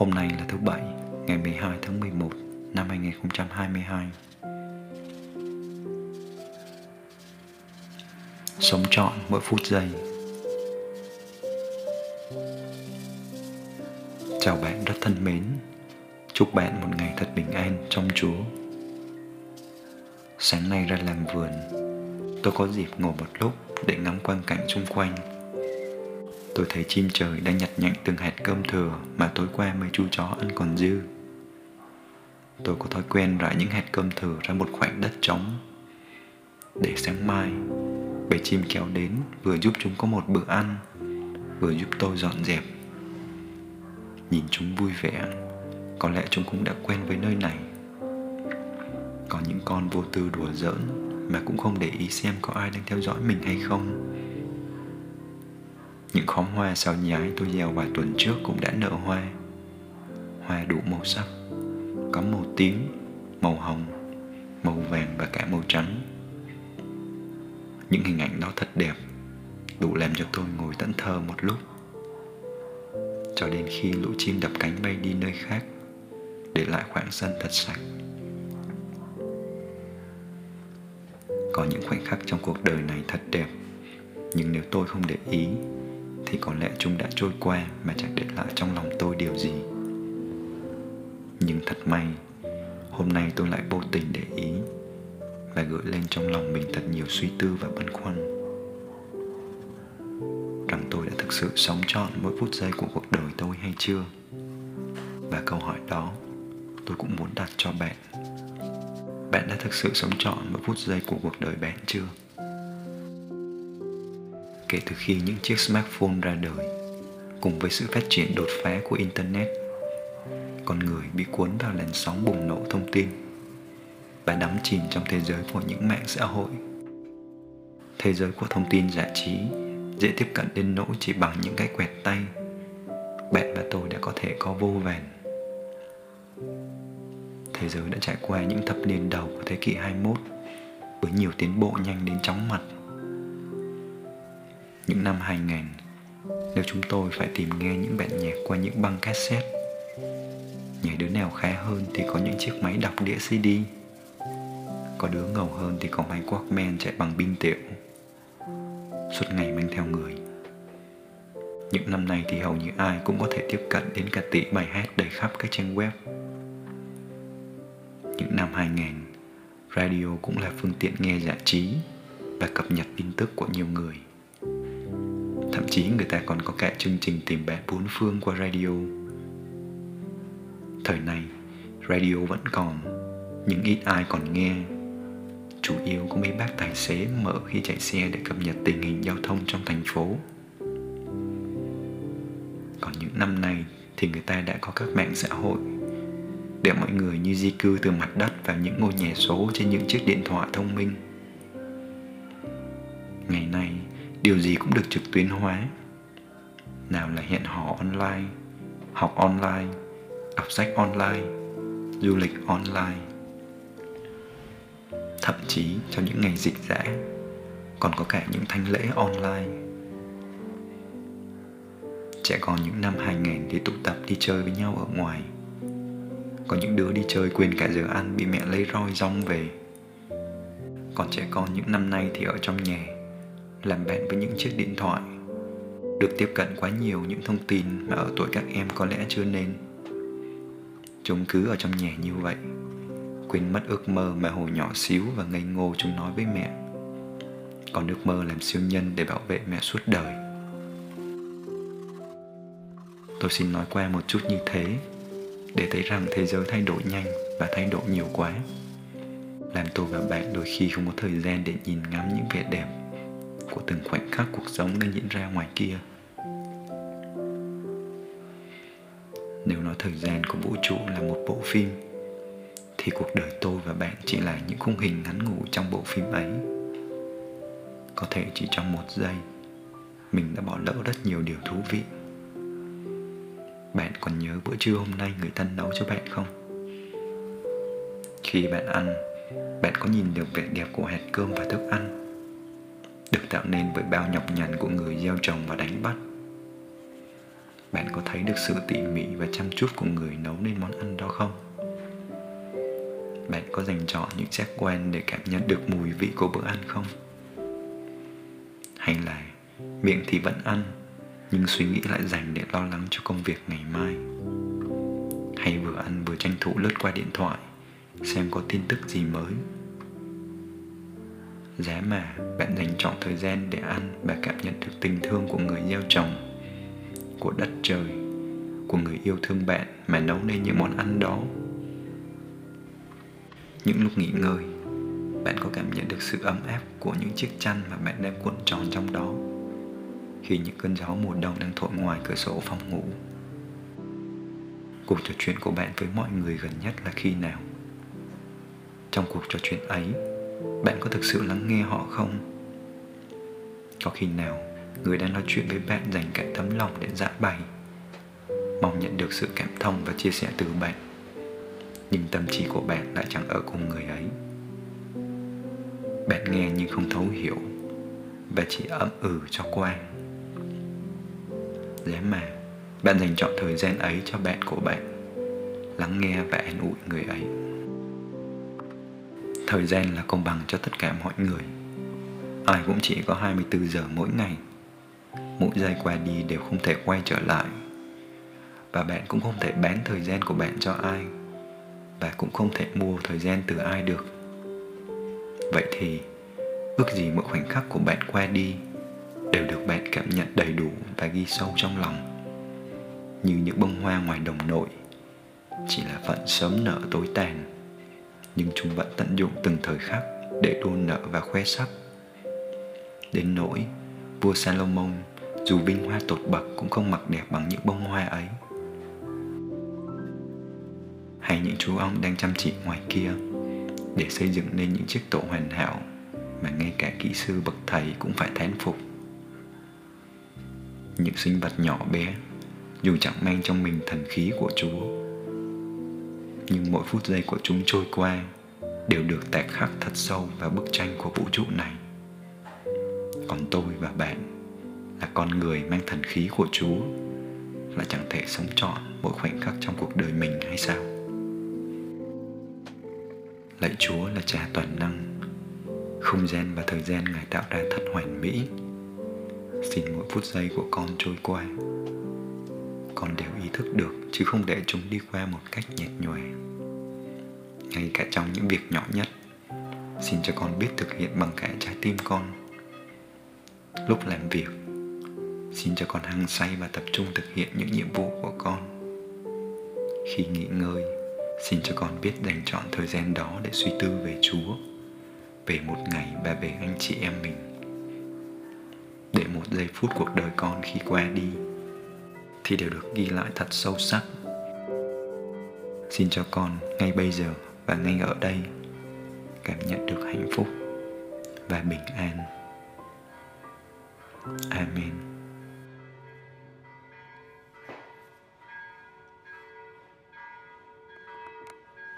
Hôm nay là thứ Bảy, ngày 12 tháng 11 năm 2022. Sống trọn mỗi phút giây. Chào bạn rất thân mến. Chúc bạn một ngày thật bình an trong Chúa. Sáng nay ra làm vườn, tôi có dịp ngồi một lúc để ngắm quang cảnh xung quanh tôi thấy chim trời đang nhặt nhạnh từng hạt cơm thừa mà tối qua mấy chú chó ăn còn dư. Tôi có thói quen rải những hạt cơm thừa ra một khoảng đất trống. Để sáng mai bầy chim kéo đến vừa giúp chúng có một bữa ăn, vừa giúp tôi dọn dẹp. Nhìn chúng vui vẻ, có lẽ chúng cũng đã quen với nơi này. Có những con vô tư đùa giỡn mà cũng không để ý xem có ai đang theo dõi mình hay không những khóm hoa sao nhái tôi gieo vài tuần trước cũng đã nở hoa. Hoa đủ màu sắc Có màu tím, màu hồng, màu vàng và cả màu trắng. Những hình ảnh đó thật đẹp Đủ làm cho tôi ngồi tận thơ một lúc. Cho đến khi lũ chim đập cánh bay đi nơi khác Để lại khoảng sân thật sạch. Có những khoảnh khắc trong cuộc đời này thật đẹp Nhưng nếu tôi không để ý thì có lẽ chúng đã trôi qua mà chẳng để lại trong lòng tôi điều gì. Nhưng thật may, hôm nay tôi lại vô tình để ý và gửi lên trong lòng mình thật nhiều suy tư và băn khoăn. Rằng tôi đã thực sự sống trọn mỗi phút giây của cuộc đời tôi hay chưa? Và câu hỏi đó tôi cũng muốn đặt cho bạn. Bạn đã thực sự sống trọn mỗi phút giây của cuộc đời bạn chưa? Kể từ khi những chiếc smartphone ra đời, cùng với sự phát triển đột phá của internet. Con người bị cuốn vào làn sóng bùng nổ thông tin và đắm chìm trong thế giới của những mạng xã hội. Thế giới của thông tin giải trí dễ tiếp cận đến nỗi chỉ bằng những cái quẹt tay. Bạn và tôi đã có thể có vô vàn. Thế giới đã trải qua những thập niên đầu của thế kỷ 21 với nhiều tiến bộ nhanh đến chóng mặt những năm 2000 nếu chúng tôi phải tìm nghe những bản nhạc qua những băng cassette, nhảy đứa nào khá hơn thì có những chiếc máy đọc đĩa CD có đứa ngầu hơn thì có máy Walkman chạy bằng pin tiểu. Suốt ngày mang theo người. Những năm nay thì hầu như ai cũng có thể tiếp cận đến cả tỷ bài hát đầy khắp các trang web. Những năm 2000 radio cũng là phương tiện nghe giải trí và cập nhật tin tức của nhiều người thậm chí người ta còn có cả chương trình tìm bạn bốn phương qua radio. Thời này, radio vẫn còn, nhưng ít ai còn nghe. Chủ yếu có mấy bác tài xế mở khi chạy xe để cập nhật tình hình giao thông trong thành phố. Còn những năm nay thì người ta đã có các mạng xã hội, để mọi người như di cư từ mặt đất vào những ngôi nhà số trên những chiếc điện thoại thông minh. Ngày nay điều gì cũng được trực tuyến hóa. Nào là hẹn hò online, học online, đọc sách online, du lịch online. Thậm chí trong những ngày dịch dã, còn có cả những thanh lễ online. Trẻ con những năm 2000 thì tụ tập đi chơi với nhau ở ngoài. Có những đứa đi chơi quên cả giờ ăn bị mẹ lấy roi rong về. Còn trẻ con những năm nay thì ở trong nhà làm bạn với những chiếc điện thoại. Được tiếp cận quá nhiều những thông tin mà ở tuổi các em có lẽ chưa nên. Chúng cứ ở trong nhà như vậy, quên mất ước mơ mà hồi nhỏ xíu và ngây ngô chúng nói với mẹ. Còn ước mơ làm siêu nhân để bảo vệ mẹ suốt đời. Tôi xin nói qua một chút như thế, để thấy rằng thế giới thay đổi nhanh và thay đổi nhiều quá. Làm tôi và bạn đôi khi không có thời gian để nhìn ngắm những vẻ đẹp của từng khoảnh khắc cuộc sống đang diễn ra ngoài kia. Nếu nói thời gian của vũ trụ là một bộ phim, thì cuộc đời tôi và bạn chỉ là những khung hình ngắn ngủi trong bộ phim ấy. Có thể chỉ trong một giây, mình đã bỏ lỡ rất nhiều điều thú vị. Bạn còn nhớ bữa trưa hôm nay người thân nấu cho bạn không? Khi bạn ăn, bạn có nhìn được vẻ đẹp của hạt cơm và thức ăn được tạo nên bởi bao nhọc nhằn của người gieo trồng và đánh bắt. Bạn có thấy được sự tỉ mỉ và chăm chút của người nấu nên món ăn đó không? Bạn có dành chọn những giác quan để cảm nhận được mùi vị của bữa ăn không? Hay là miệng thì vẫn ăn, nhưng suy nghĩ lại dành để lo lắng cho công việc ngày mai? Hay vừa ăn vừa tranh thủ lướt qua điện thoại, xem có tin tức gì mới? Giá mà bạn dành chọn thời gian để ăn và cảm nhận được tình thương của người gieo trồng, của đất trời, của người yêu thương bạn mà nấu nên những món ăn đó. Những lúc nghỉ ngơi, bạn có cảm nhận được sự ấm áp của những chiếc chăn mà bạn đem cuộn tròn trong đó khi những cơn gió mùa đông đang thổi ngoài cửa sổ phòng ngủ. Cuộc trò chuyện của bạn với mọi người gần nhất là khi nào? Trong cuộc trò chuyện ấy bạn có thực sự lắng nghe họ không? Có khi nào người đang nói chuyện với bạn dành cả tấm lòng để dạ bày mong nhận được sự cảm thông và chia sẻ từ bạn, nhưng tâm trí của bạn lại chẳng ở cùng người ấy? Bạn nghe nhưng không thấu hiểu và chỉ ậm ừ cho qua. Lẽ mà bạn dành chọn thời gian ấy cho bạn của bạn, Lắng nghe và an ủi người ấy. Thời gian là công bằng cho tất cả mọi người. Ai cũng chỉ có 24 giờ mỗi ngày. Mỗi giây qua đi đều không thể quay trở lại. Và bạn cũng không thể bán thời gian của bạn cho ai. Và cũng không thể mua thời gian từ ai được. Vậy thì, ước gì mỗi khoảnh khắc của bạn qua đi đều được bạn cảm nhận đầy đủ và ghi sâu trong lòng. Như những bông hoa ngoài đồng nội, chỉ là phận sớm nở tối tàn nhưng chúng vẫn tận dụng từng thời khắc để đua nợ và khoe sắc. Đến nỗi, vua salomon dù vinh hoa tột bậc cũng không mặc đẹp bằng những bông hoa ấy. Hay những chú ong đang chăm chỉ ngoài kia, để xây dựng nên những chiếc tổ hoàn hảo mà ngay cả kỹ sư bậc thầy cũng phải thán phục. Những sinh vật nhỏ bé, dù chẳng mang trong mình thần khí của chúa nhưng mỗi phút giây của chúng trôi qua đều được tạc khắc thật sâu vào bức tranh của vũ trụ này. Còn tôi và bạn là con người mang thần khí của chúa, là chẳng thể sống trọn mỗi khoảnh khắc trong cuộc đời mình hay sao? Lạy chúa là cha toàn năng, không gian và thời gian ngài tạo ra thật hoàn mỹ. Xin mỗi phút giây của con trôi qua, con đều ý thức được chứ không để chúng đi qua một cách nhạt nhòa ngay cả trong những việc nhỏ nhất. Xin cho con biết thực hiện bằng cả trái tim con. Lúc làm việc, xin cho con hăng say và tập trung thực hiện những nhiệm vụ của con. Khi nghỉ ngơi, xin cho con biết dành chọn thời gian đó để suy tư về chúa, về một ngày và về anh chị em mình. Để một giây phút cuộc đời con khi qua đi thì đều được ghi lại thật sâu sắc. Xin cho con ngay bây giờ và ngay ở đây cảm nhận được hạnh phúc và bình an. Amen.